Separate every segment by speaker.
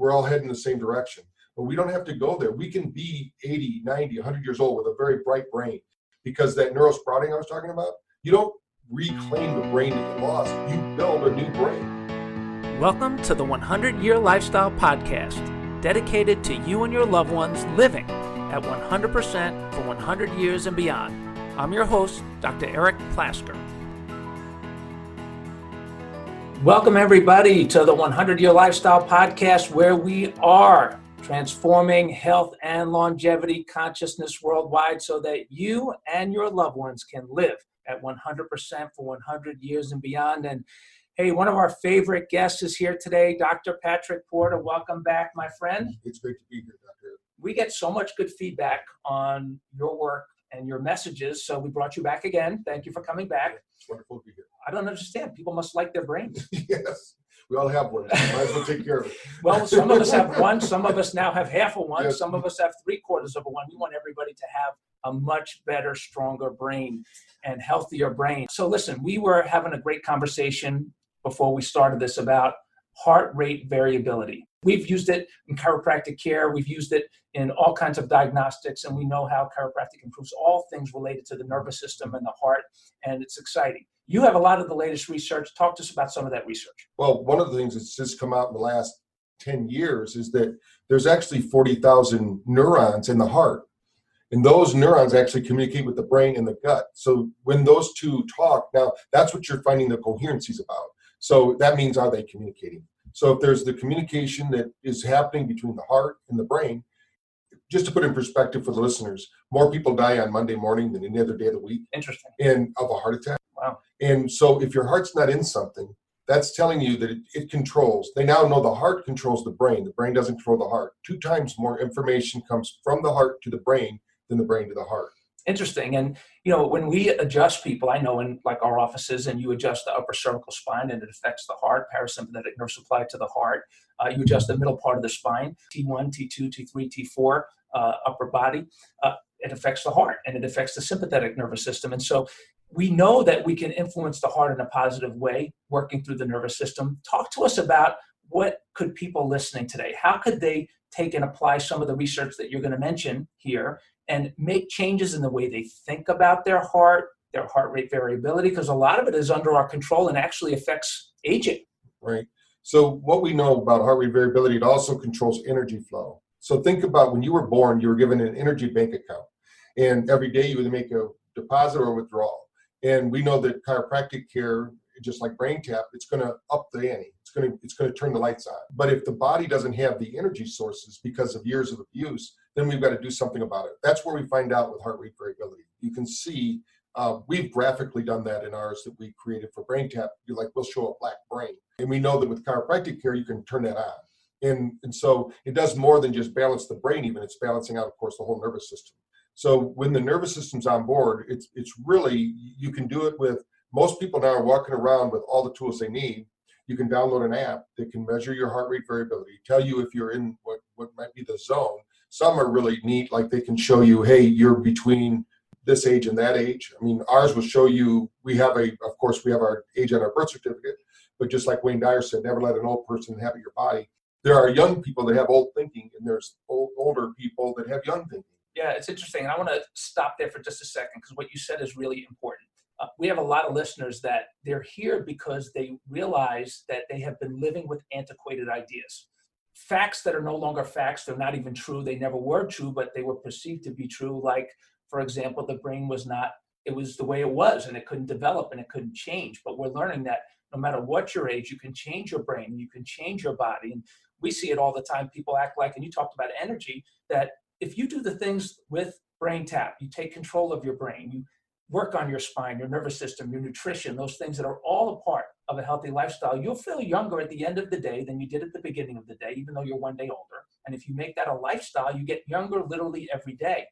Speaker 1: we're all heading the same direction. But we don't have to go there. We can be 80, 90, 100 years old with a very bright brain because that neurosprouting I was talking about, you don't reclaim the brain that you lost, you build a new brain.
Speaker 2: Welcome to the 100 Year Lifestyle Podcast, dedicated to you and your loved ones living at 100% for 100 years and beyond. I'm your host, Dr. Eric Plasker. Welcome, everybody, to the 100 Year Lifestyle Podcast, where we are transforming health and longevity consciousness worldwide so that you and your loved ones can live at 100% for 100 years and beyond. And hey, one of our favorite guests is here today, Dr. Patrick Porter. Welcome back, my friend.
Speaker 1: It's great to be here, Dr.
Speaker 2: We get so much good feedback on your work and your messages, so we brought you back again. Thank you for coming back.
Speaker 1: It's wonderful to be here.
Speaker 2: I don't understand. People must like their brains.
Speaker 1: yes, we all have one. Might as well take care of it.
Speaker 2: Well, some of us have one, some of us now have half of one,
Speaker 1: Yes.
Speaker 2: some of us have three quarters of a one. We want everybody to have a much better, stronger brain and healthier brain. So, listen, we were having a great conversation before we started this about heart rate variability. We've used it in chiropractic care, we've used it in all kinds of diagnostics, and we know how chiropractic improves all things related to the nervous system and the heart, and it's exciting. You have a lot of the latest research. Talk to us about some of that research.
Speaker 1: Well, one of the things that's just come out in the last 10 years is that there's actually 40,000 neurons in the heart. And those neurons actually communicate with the brain and the gut. So when those two talk, now that's what you're finding the coherency is about. So that means are they communicating? So if there's the communication that is happening between the heart and the brain, just to put in perspective for the listeners, more people die on Monday morning than any other day of the week
Speaker 2: Interesting.
Speaker 1: and of a heart attack.
Speaker 2: Wow.
Speaker 1: And so if your heart's not in something, that's telling you that it, it controls. They now know the heart controls the brain. The brain doesn't control the heart. Two times more information comes from the heart to the brain than the brain to the heart.
Speaker 2: interesting and you know when we adjust people i know in like our offices and you adjust the upper cervical spine and it affects the heart parasympathetic nerve supply to the heart uh, you adjust the middle part of the spine t1 t2 t3 t4 uh, upper body uh, it affects the heart and it affects the sympathetic nervous system and so we know that we can influence the heart in a positive way working through the nervous system talk to us about what could people listening today how could they take and apply some of the research that you're going to mention here and make changes in the way they think about their heart, their heart rate variability, because a lot of it is under our control and actually affects aging.
Speaker 1: right? So what we know about heart rate variability, it also controls energy flow. So think about when you were born, you were given an energy bank account, and every day you would make a deposit or withdrawal. And we know that chiropractic care, just like brain tap, it's going to up the ante. It's going to it's going to turn the lights on. But if the body doesn't have the energy sources because of years of abuse, then we've got to do something about it. That's where we find out with heart rate variability. You can see uh, we've graphically done that in ours that we created for brain tap. You're like we'll show a black brain, and we know that with chiropractic care you can turn that on. And and so it does more than just balance the brain. Even it's balancing out, of course, the whole nervous system. So when the nervous system's on board, it's it's really you can do it with most people now are walking around with all the tools they need. You can download an app that can measure your heart rate variability, tell you if you're in what what might be the zone. Some are really neat, like they can show you, hey, you're between this age and that age. I mean, ours will show you. We have a, of course, we have our age on our birth certificate, but just like Wayne Dyer said, never let an old person inhabit your body. There are young people that have old thinking, and there's old, older people that have young thinking.
Speaker 2: Yeah, it's interesting. And I want to stop there for just a second because what you said is really important. Uh, we have a lot of listeners that they're here because they realize that they have been living with antiquated ideas. Facts that are no longer facts, they're not even true. They never were true, but they were perceived to be true. Like, for example, the brain was not, it was the way it was and it couldn't develop and it couldn't change. But we're learning that no matter what your age, you can change your brain, you can change your body. And we see it all the time. People act like, and you talked about energy, that if you do the things with brain tap, you take control of your brain, you work on your spine, your nervous system, your nutrition, those things that are all a part of a healthy lifestyle, you'll feel younger at the end of the day than you did at the beginning of the day, even though you're one day older. And if you make that a lifestyle, you get younger literally every day.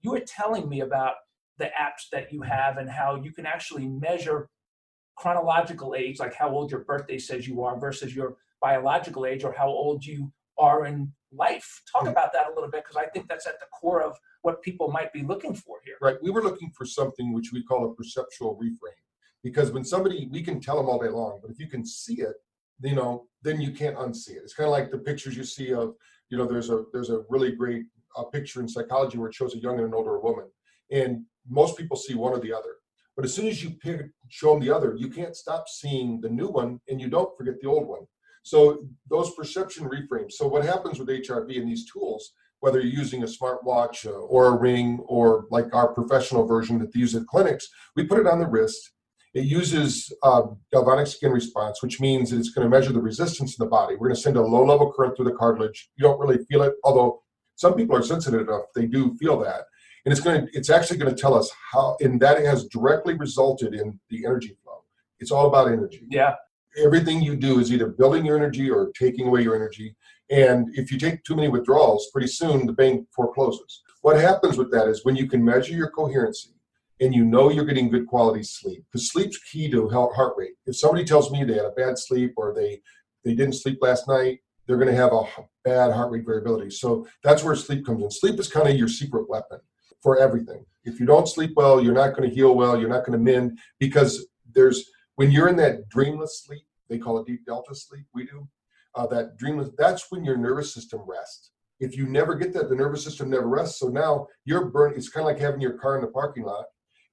Speaker 2: You were telling me about the apps that you have and how you can actually measure chronological age, like how old your birthday says you are versus your biological age or how old you are in life. Talk
Speaker 1: Mm.
Speaker 2: about that a little bit because I think that's at the core of what people might be looking for here.
Speaker 1: right? We were looking for something which we call a perceptual reframe. Because when somebody, we can tell them all day long, but if you can see it, you know, then you can't unsee it. It's kind of like the pictures you see of, you know, there's a there's a really great uh, picture in psychology where it shows a young and an older woman, and most people see one or the other. But as soon as you pick, show them the other, you can't stop seeing the new one, and you don't forget the old one. So those perception reframes. So what happens with HRV and these tools, whether you're using a smartwatch uh, or a ring or like our professional version that they use at clinics, we put it on the wrist. It uses uh, galvanic skin response, which means it's going to measure the resistance in the body. We're going to send a low level current through the cartilage. You don't really feel it, although some people are sensitive enough, they do feel that. And it's going to, it's actually going to tell us how, and that has directly resulted in the energy flow. It's all about energy.
Speaker 2: Yeah.
Speaker 1: Everything you do is either building your energy or taking away your energy. And if you take too many withdrawals, pretty soon the bank forecloses. What happens with that is when you can measure your coherency, and you know you're getting good quality sleep because sleep's key to heart rate if somebody tells me they had a bad sleep or they they didn't sleep last night they're going to have a bad heart rate variability so that's where sleep comes in sleep is kind of your secret weapon for everything if you don't sleep well you're not going to heal well you're not going to mend because there's when you're in that dreamless sleep they call it deep delta sleep we do uh, that dreamless that's when your nervous system rests if you never get that the nervous system never rests so now you're burning, it's kind of like having your car in the parking lot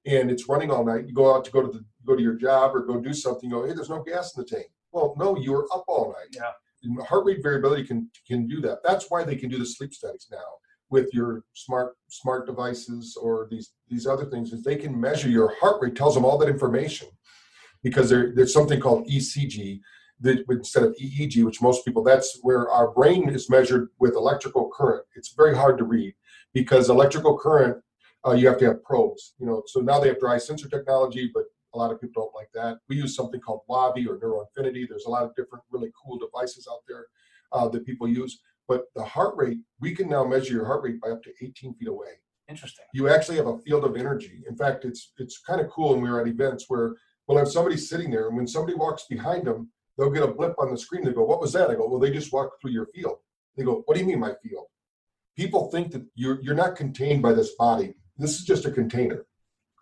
Speaker 1: and it's running all night. You go out to go to the go to your job or go do something. You go, hey, there's no gas in the tank. Well, no, you were up all night.
Speaker 2: Yeah.
Speaker 1: And heart rate variability can can do that. That's why they can do the sleep studies now with your smart smart devices or these these other things is they can measure your heart rate tells them all that information because there, there's something called ECG that instead of EEG, which most people that's where our brain is measured with electrical current. It's very hard to read because electrical current uh, you have to have probes. You know, so now they have dry sensor technology, but a lot of people don't like that. We use something called Wavi or NeuroInfinity. There's a lot of different really cool devices out there uh, that people use. But the heart rate, we can now measure your heart rate by up to 18 feet away.
Speaker 2: Interesting.
Speaker 1: You actually have a field of energy. In fact, it's it's kind of cool when we are at events where we'll have somebody sitting there, and when somebody walks behind them, they'll get a blip on the screen. They go, "What was that?" I go, "Well, they just walked through your field." They go, "What do you mean my field?" People think that you're you're not contained by this body this is just a container.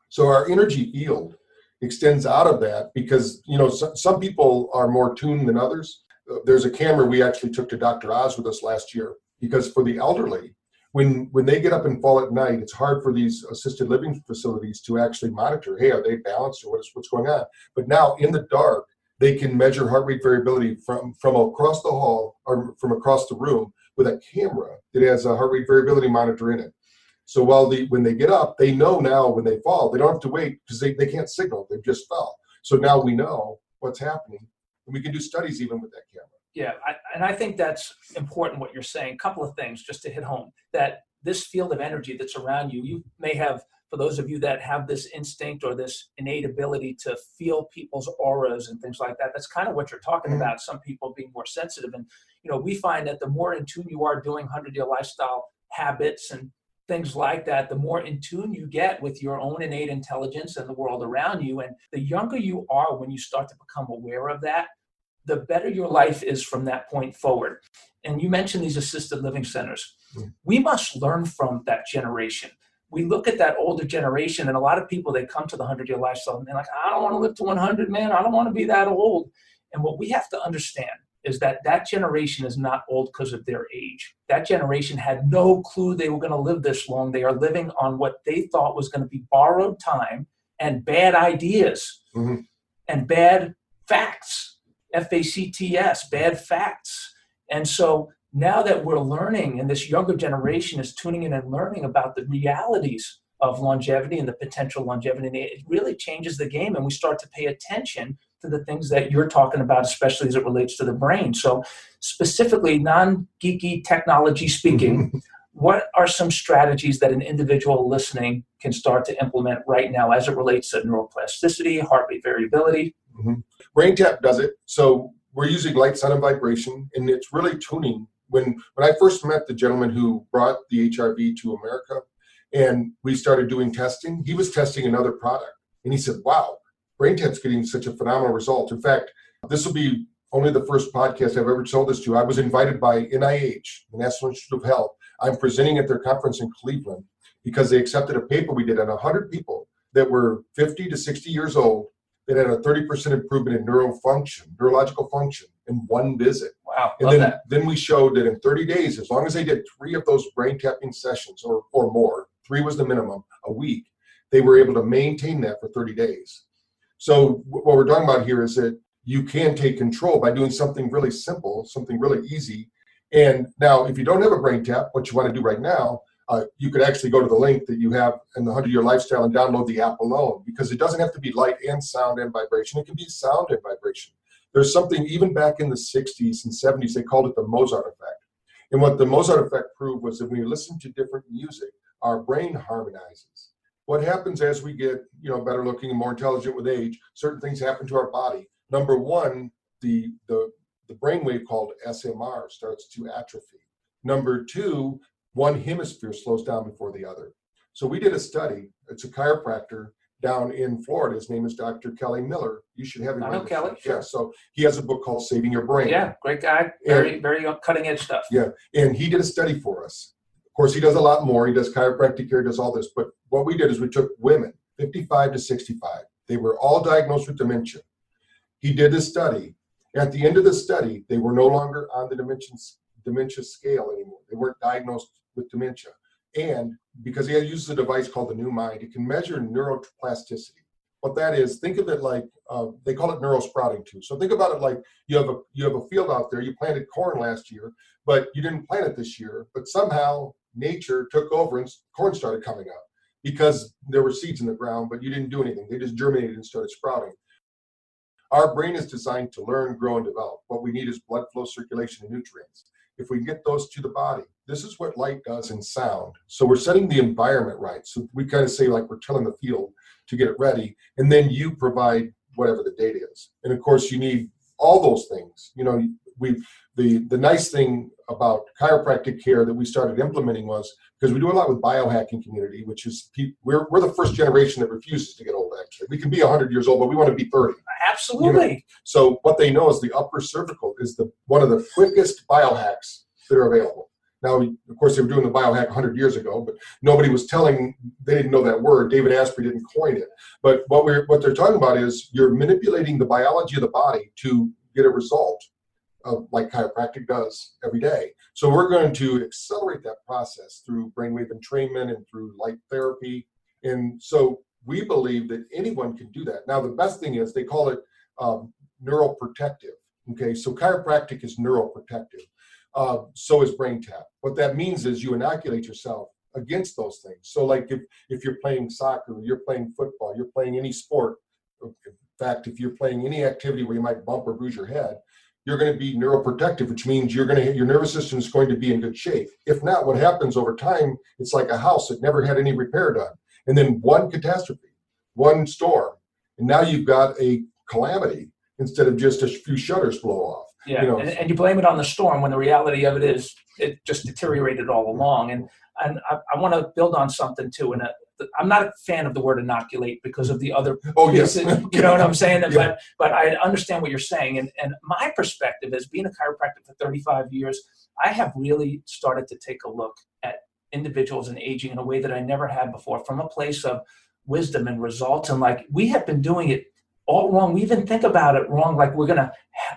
Speaker 1: So our energy field extends out of that because you know so, some people are more tuned than others. Uh, there's a camera we actually took to Dr. Oz with us last year because for the elderly, when when they get up and fall at night, it's hard for these assisted living facilities to actually monitor. Hey, are they balanced or what's what's going on? But now in the dark, they can measure heart rate variability from from across the hall or from across the room with a camera that has a heart rate variability monitor in it. So while the when they get up, they know now when they fall, they don't have to wait because they, they can't signal. They've just fell. So now we know what's happening. And we can do studies even with that camera.
Speaker 2: Yeah, I, and I think that's important what you're saying. A couple of things just to hit home that this field of energy that's around you, you may have, for those of you that have this instinct or this innate ability to feel people's auras and things like that, that's kind of what you're talking mm-hmm. about. Some people being more sensitive. And, you know, we find that the more in tune you are doing 100 year lifestyle habits and things like that, the more in tune you get with your own innate intelligence and the world around you. And the younger you are when you start to become aware of that, the better your life is from that point forward. And you mentioned these assisted living centers. Mm. We must learn from that generation. We look at that older generation, and a lot of people they come to the 100 year lifestyle and they're like, I don't want to live to 100, man. I don't want to be that old. And what we have to understand is that that generation is not old because of their age. That generation had no clue they were going to live this long. They are living on what they thought was going to be borrowed time and bad ideas mm-hmm. and bad facts. F A C T S, bad facts. And so now that we're learning, and this younger generation is tuning in and learning about the realities of longevity and the potential longevity, it really changes the game. And we start to pay attention to the things that you're talking about, especially as it relates to the brain. So, specifically, non geeky technology speaking, what are some strategies that an individual listening can start to implement right now as it relates to neuroplasticity, heart rate variability?
Speaker 1: Mm-hmm. BrainTap does it. So, we're using light, sound, and vibration, and it's really tuning. When, when I first met the gentleman who brought the HRV to America and we started doing testing, he was testing another product. And he said, Wow, BrainTap's getting such a phenomenal result. In fact, this will be only the first podcast I've ever told this to. I was invited by NIH, the National Institute of Health. I'm presenting at their conference in Cleveland because they accepted a paper we did on 100 people that were 50 to 60 years old that had a 30% improvement in neural function, neurological function in one visit.
Speaker 2: Wow,
Speaker 1: And then,
Speaker 2: that.
Speaker 1: then we showed that in 30 days, as long as they did three of those brain tapping sessions or, or more, three was the minimum a week, they were able to maintain that for 30 days. So what we're talking about here is that you can take control by doing something really simple, something really easy. And now, if you don't have a brain tap, what you want to do right now, uh, you could actually go to the link that you have in the 100 Year Lifestyle and download the app alone because it doesn't have to be light and sound and vibration. It can be sound and vibration. There's something, even back in the 60s and 70s, they called it the Mozart effect. And what the Mozart effect proved was that when you listen to different music, our brain harmonizes. What happens as we get, you know, better looking and more intelligent with age, certain things happen to our body. Number one, the the the brainwave called SMR starts to atrophy. Number two, one hemisphere slows down before the other. So we did a study. It's a chiropractor down in Florida. His name is Dr. Kelly Miller. You should have him.
Speaker 2: I know Kelly, sure.
Speaker 1: Yeah. So he has a book called Saving Your Brain.
Speaker 2: Yeah, great guy. Very, very cutting edge stuff.
Speaker 1: Yeah, and he did a study for us. Of course, he does a lot more. He does chiropractic care, he does all this. But what we did is we took women, 55 to 65. They were all diagnosed with dementia. He did this study. At the end of the study, they were no longer on the dementia, dementia scale anymore. They weren't diagnosed with dementia. And because he uses a device called the New Mind, it can measure neuroplasticity. What that is, think of it like uh, they call it neurosprouting too. So think about it like you have a you have a field out there. You planted corn last year, but you didn't plant it this year. But somehow nature took over and corn started coming up because there were seeds in the ground, but you didn't do anything. They just germinated and started sprouting. Our brain is designed to learn, grow, and develop. What we need is blood flow, circulation, and nutrients. If we can get those to the body, this is what light does in sound. So we're setting the environment right. So we kind of say like we're telling the field to get it ready, and then you provide whatever the data is. And of course, you need all those things. You know, we the the nice thing about chiropractic care that we started implementing was because we do a lot with biohacking community, which is pe- we're we're the first generation that refuses to get old. Actually, we can be 100 years old, but we want to be 30.
Speaker 2: Absolutely.
Speaker 1: So what they know is the upper cervical is the one of the quickest biohacks that are available. Now, of course, they were doing the biohack 100 years ago, but nobody was telling. They didn't know that word. David Asprey didn't coin it. But what we're what they're talking about is you're manipulating the biology of the body to get a result, of, like chiropractic does every day. So we're going to accelerate that process through brainwave entrainment and through light therapy. And so we believe that anyone can do that. Now, the best thing is they call it um, neuroprotective. Okay, so chiropractic is neuroprotective. Uh, so is brain tap. What that means is you inoculate yourself against those things. So, like if if you're playing soccer, you're playing football, you're playing any sport. In fact, if you're playing any activity where you might bump or bruise your head, you're going to be neuroprotective, which means you're going to your nervous system is going to be in good shape. If not, what happens over time? It's like a house that never had any repair done, and then one catastrophe, one storm, and now you've got a calamity instead of just a few shutters blow off.
Speaker 2: Yeah,
Speaker 1: you know.
Speaker 2: and, and you blame it on the storm when the reality of it is it just deteriorated all along. And and I, I want to build on something too. And uh, I'm not a fan of the word inoculate because of the other
Speaker 1: Oh yes,
Speaker 2: you know what I'm saying?
Speaker 1: Yeah.
Speaker 2: But but I understand what you're saying. And and my perspective is being a chiropractor for 35 years, I have really started to take a look at individuals and aging in a way that I never had before, from a place of wisdom and results. And like we have been doing it all wrong. We even think about it wrong, like we're gonna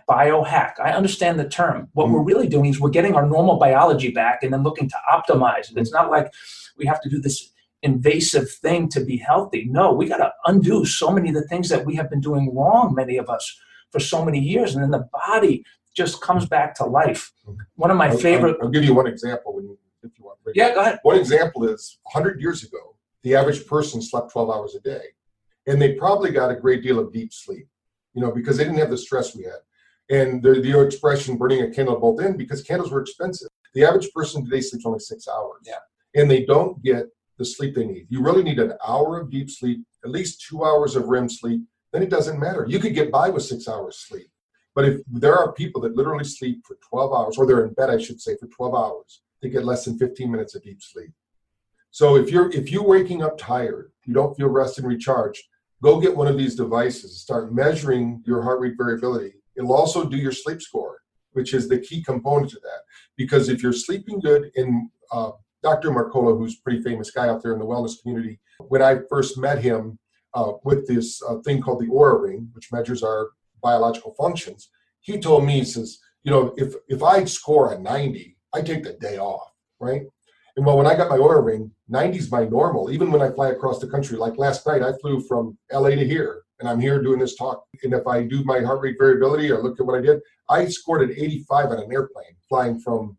Speaker 2: biohack. I understand the term. What we're mm. really doing is we're getting our normal biology back and then looking to optimize it. It's mm. not like we have to do this invasive thing to be healthy. No, we got to undo so many of the things that we have been doing wrong, many of us, for so many years. And then the body just comes back to life. One of my
Speaker 1: I'll-
Speaker 2: favorite.
Speaker 1: I'll, give you one example when you, if you want.
Speaker 2: Yeah, go ahead.
Speaker 1: One example is 100 years ago, the average person slept 12 hours a day, and they probably got a great deal of deep sleep, you know, because they didn't have the stress we had. And the, the expression burning a candle both ends because candles were expensive. The average person today sleeps only six hours.
Speaker 2: Yeah.
Speaker 1: And they don't get the sleep they need. You really need an hour of deep sleep, at least two hours of REM sleep. Then it doesn't matter. You could get by with six hours sleep. But if there are people that literally sleep for 12 hours, or they're in bed, I should say, for 12 hours, they get less than 15 minutes of deep sleep. So if you're if you're waking up tired, you don't feel rested and recharged, go get one of these devices. Start measuring your heart rate variability. It'll also do your sleep score, which is the key component to that. Because if you're sleeping good, in uh, Dr. Mercola, who's a pretty famous guy out there in the wellness community, when I first met him, uh, with this uh, thing called the Oura Ring, which measures our biological functions. He told me, he says, you know, if if I score a 90, I take the day off, right? And well, when I got my Oura Ring, 90 is my normal. Even when I fly across the country, like last night, I flew from LA to here, and I'm here doing this talk. And if I do my heart rate variability or look at what I did, I scored an 85 on an airplane flying from,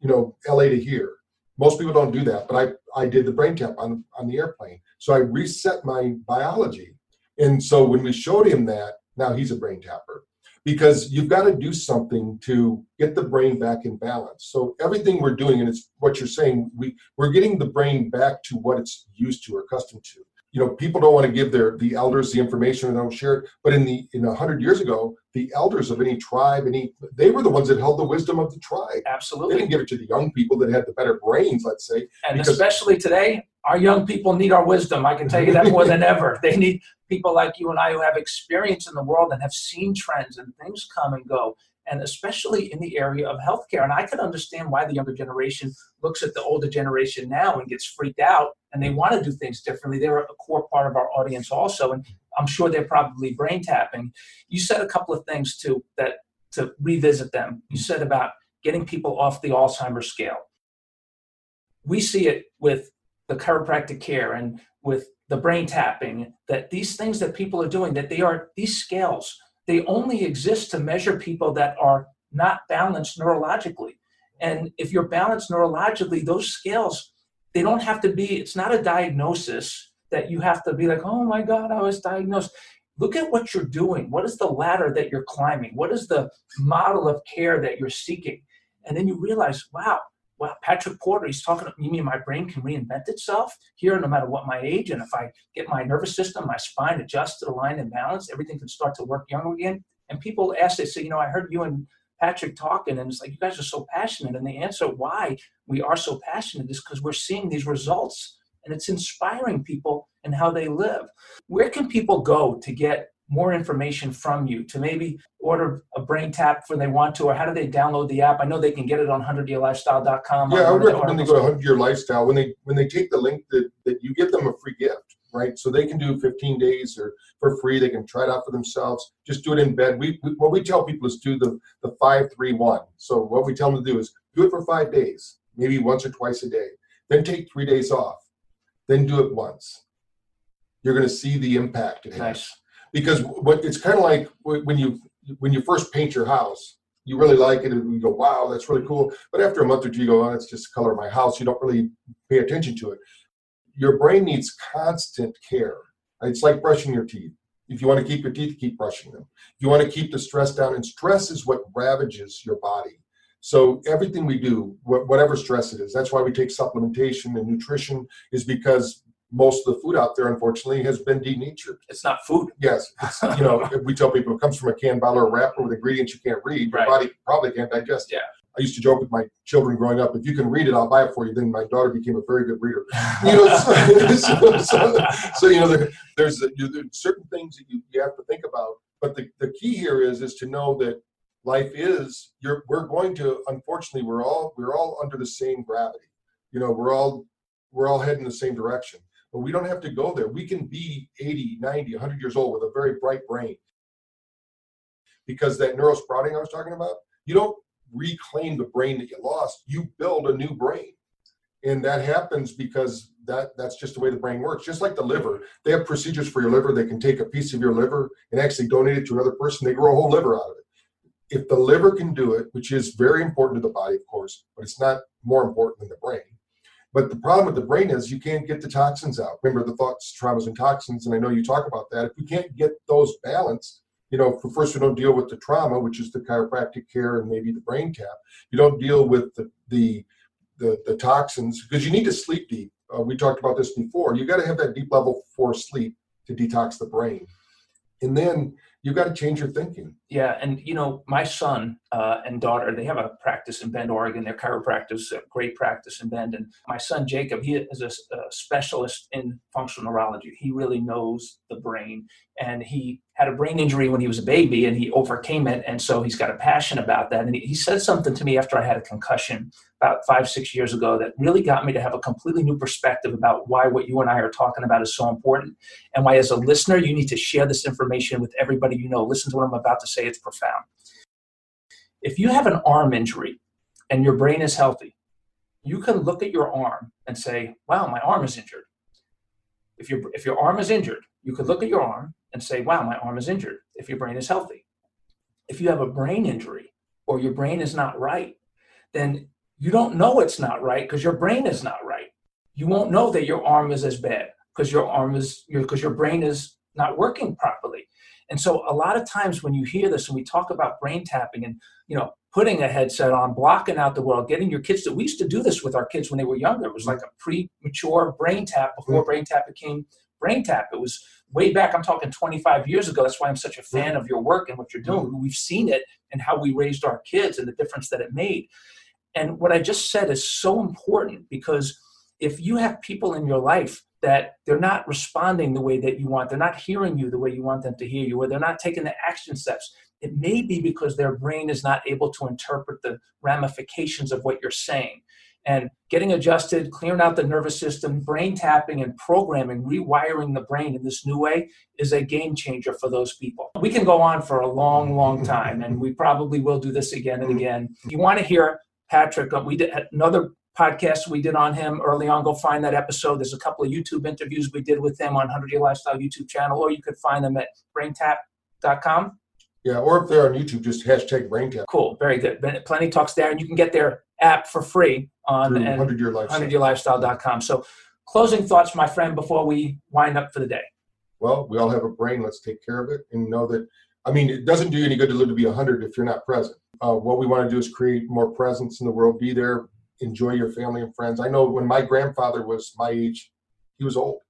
Speaker 1: you know, LA to here. Most people don't do that, but I, I did the brain tap on, on the airplane. So I reset my biology. And so when we showed him that, now he's a brain tapper because you've got to do something to get the brain back in balance. So everything we're doing, and it's what you're saying, we, we're getting the brain back to what it's used to or accustomed to you know people don't want to give their the elders the information and they don't share it but in the in a hundred years ago the elders of any tribe any they were the ones that held the wisdom of the tribe.
Speaker 2: Absolutely.
Speaker 1: they didn't give it to the young people that had the better brains let's say
Speaker 2: and especially today our young people need our wisdom. I can tell you that more than ever. They need people like you and i who have experience in the world and have seen trends and things come and go and especially in the area of healthcare. And I can understand why the younger generation looks at the older generation now and gets freaked out and they want to do things differently. They're a core part of our audience also, and I'm sure they're probably brain tapping. You said a couple of things too that to revisit them. You said about getting people off the Alzheimer's scale. We see it with the chiropractic care and with the brain tapping that these things that people are doing that they are these scales they only exist to measure people that are not balanced neurologically. And if you're balanced neurologically, those scales, they don't have to be, it's not a diagnosis that you have to be like, oh my God, I was diagnosed. Look at what you're doing. What is the ladder that you're climbing? What is the model of care that you're seeking? And then you realize, wow, well, Patrick Porter, he's talking, you mean my brain can reinvent itself here no matter what my age? And if I get my nervous system, my spine adjusted, aligned, and balanced, everything can start to work young again. And people ask, they say, you know, I heard you and Patrick talking, and it's like, you guys are so passionate. And the answer why we are so passionate is because we're seeing these results and it's inspiring people and how they live. Where can people go to get more information from you to maybe order a brain tap when they want to, or how do they download the app? I know they can get it on 100yearlifestyle.com.
Speaker 1: Yeah, I would recommend they go to 100 Year Lifestyle. When they when they take the link that, that you give them a free gift, right? So they can do 15 days or for free. They can try it out for themselves. Just do it in bed. We, we what we tell people is do the the five three one. So what we tell them to do is do it for five days, maybe once or twice a day. Then take three days off. Then do it once. You're going to see the impact it has. Nice because what it's kind of like when you when you first paint your house you really like it and you go wow that's really cool. But after a month or two you go oh that's just the color of my house. You don't really pay attention to it. Your brain needs constant care. It's like brushing your teeth. If you want to keep your teeth keep brushing them. If you want to keep the stress down and stress is what ravages your body. So everything we do whatever stress it is that's why we take supplementation and nutrition is because most of the food out there, unfortunately, has been denatured.
Speaker 2: It's not food.
Speaker 1: Yes, you know, if we tell people it comes from a can bottle or wrapper with ingredients you can't read, your right. body probably can't digest.
Speaker 2: Yeah.
Speaker 1: I used to joke with my children growing up, if you can read it, I'll buy it for you. Then my daughter became a very good reader. You know, so, so, so, so, you know, there, there's, you, there's certain things that you, you have to think about. But the, the key here is is to know that life is you're we're going to unfortunately we're all we're all under the same gravity. You know, we're all we're all heading the same direction but we don't have to go there. We can be 80, 90, 100 years old with a very bright brain. Because that neurosprouting I was talking about, you don't reclaim the brain that you lost, you build a new brain. And that happens because that that's just the way the brain works. Just like the liver, they have procedures for your liver. They can take a piece of your liver and actually donate it to another person. They grow a whole liver out of it. If the liver can do it, which is very important to the body, of course, but it's not more important than the brain, but the problem with the brain is you can't get the toxins out. Remember the thoughts, traumas, and toxins, and I know you talk about that. If we can't get those balanced, you know, first we don't deal with the trauma, which is the chiropractic care and maybe the brain tap. You don't deal with the the the, the toxins because you need to sleep deep. Uh, we talked about this before. You got to have that deep level for sleep to detox the brain, and then you've got to change your thinking.
Speaker 2: Yeah, and you know, my son uh, and daughter, they have a practice in Bend, Oregon. They're chiropractors, a great practice in Bend. And my son Jacob, he is a, a specialist in functional neurology. He really knows the brain, and he had a brain injury when he was a baby and he overcame it. And so he's got a passion about that. And he, he said something to me after I had a concussion about five, six years ago that really got me to have a completely new perspective about why what you and I are talking about is so important and why, as a listener, you need to share this information with everybody you know. Listen to what I'm about to say, it's profound. If you have an arm injury and your brain is healthy, you can look at your arm and say, wow, my arm is injured. If, your if your arm is injured, you could look at your arm and say, wow, my arm is injured if your brain is healthy. If you have a brain injury or your brain is not right, then you don't know it's not right because your brain is not right. You won't know that your arm is as bad because your arm is because your brain is not working properly. And so a lot of times when you hear this and we talk about brain tapping and you know putting a headset on, blocking out the world, getting your kids to we used to do this with our kids when they were younger. It was like a premature brain tap before mm-hmm. brain tap became brain tap. It was way back, I'm talking 25 years ago. That's why I'm such a fan of your work and what you're doing. Mm-hmm. We've seen it and how we raised our kids and the difference that it made. And what I just said is so important because if you have people in your life that they're not responding the way that you want, they're not hearing you the way you want them to hear you, or they're not taking the action steps, it may be because their brain is not able to interpret the ramifications of what you're saying. And getting adjusted, clearing out the nervous system, brain tapping, and programming, rewiring the brain in this new way is a game changer for those people. We can go on for a long, long time, and we probably will do this again and again. If you want to hear Patrick, uh, we did another podcast we did on him early on. Go find that episode. There's a couple of YouTube interviews we did with him on 100 Year Lifestyle YouTube channel, or you could find them at braintap.com.
Speaker 1: Yeah, or if they're on YouTube, just hashtag BrainTap.
Speaker 2: Cool, very good. Plenty Talks there, and you can get their app for free on
Speaker 1: 100 Year Lifestyle.
Speaker 2: 100yearlifestyle.com. So, closing thoughts, my friend, before we wind up for the day.
Speaker 1: Well, we all have a brain. Let's take care of it and know that. I mean, it doesn't do you any good to live to be 100 if you're not present. Uh, what we want to do is create more presence in the world. Be there. Enjoy your family and friends. I know when my grandfather was my age, he was old.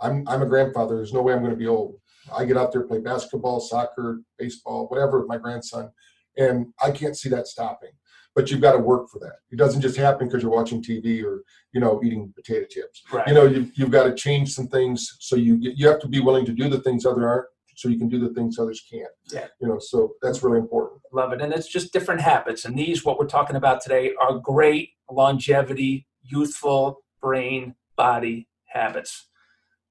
Speaker 1: I'm I'm a grandfather. There's no way I'm going to be old. I get out there, play basketball, soccer, baseball, whatever with my grandson, and I can't see that stopping. But you've got to work for that. It doesn't just happen because you're watching TV or you know eating potato chips.
Speaker 2: Right.
Speaker 1: You know you've, you've got to change some things. So you get, you have to be willing to do the things other aren't, so you can do the things others can't.
Speaker 2: Yeah.
Speaker 1: You know, so that's really important.
Speaker 2: Love it, and it's just different habits. And these, what we're talking about today, are great longevity, youthful brain body habits.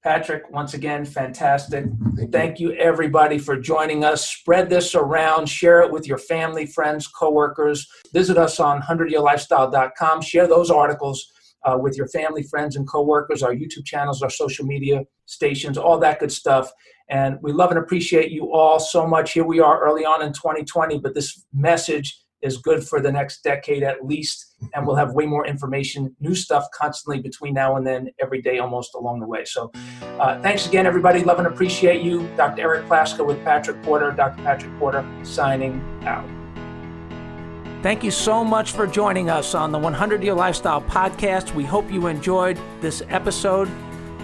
Speaker 2: Patrick, once again, fantastic. Thank you. Everybody, for joining us. Spread this around, share it with your family, friends, coworkers. Visit us on 100yearlifestyle.com. Share those articles uh, with your family, friends, and coworkers, our YouTube channels, our social media stations, all that good stuff. And we love and appreciate you all so much. Here we are early on in 2020, but this message is good for the next decade at least. And we'll have way more information, new stuff constantly between now and then, every day almost along the way. So uh, thanks again, everybody. Love and appreciate you. Dr. Eric Plasker with Patrick Porter, Dr. Patrick Porter signing out. Thank you so much for joining us on the 100 Year Lifestyle Podcast. We hope you enjoyed this episode.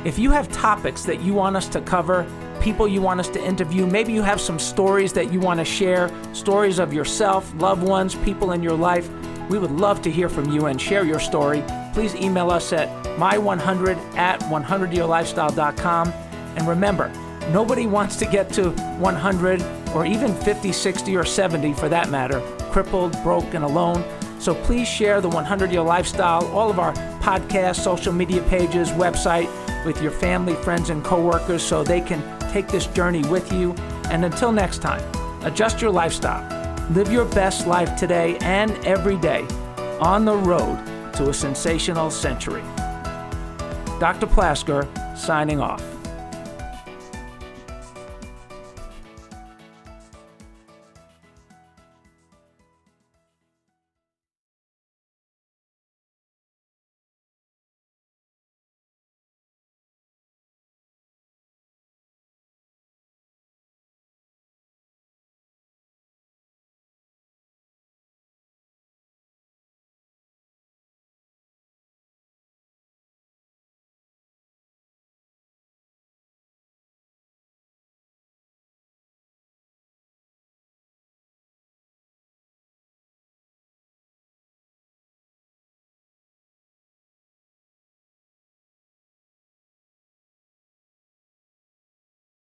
Speaker 2: If you have topics that you want us to cover, people you want us to interview. Maybe you have some stories that you want to share, stories of yourself, loved ones, people in your life. We would love to hear from you and share your story. Please email us at my100 at 100yearlifestyle.com. And remember, nobody wants to get to 100 or even 50, 60, or 70 for that matter, crippled, broke, and alone. So please share the 100 Year Lifestyle, all of our podcasts, social media pages, website with your family, friends, and coworkers so they can take this journey with you. And until next time, adjust your lifestyle. Live your best life today and every day on the road to a sensational century. Dr. Plasker signing off.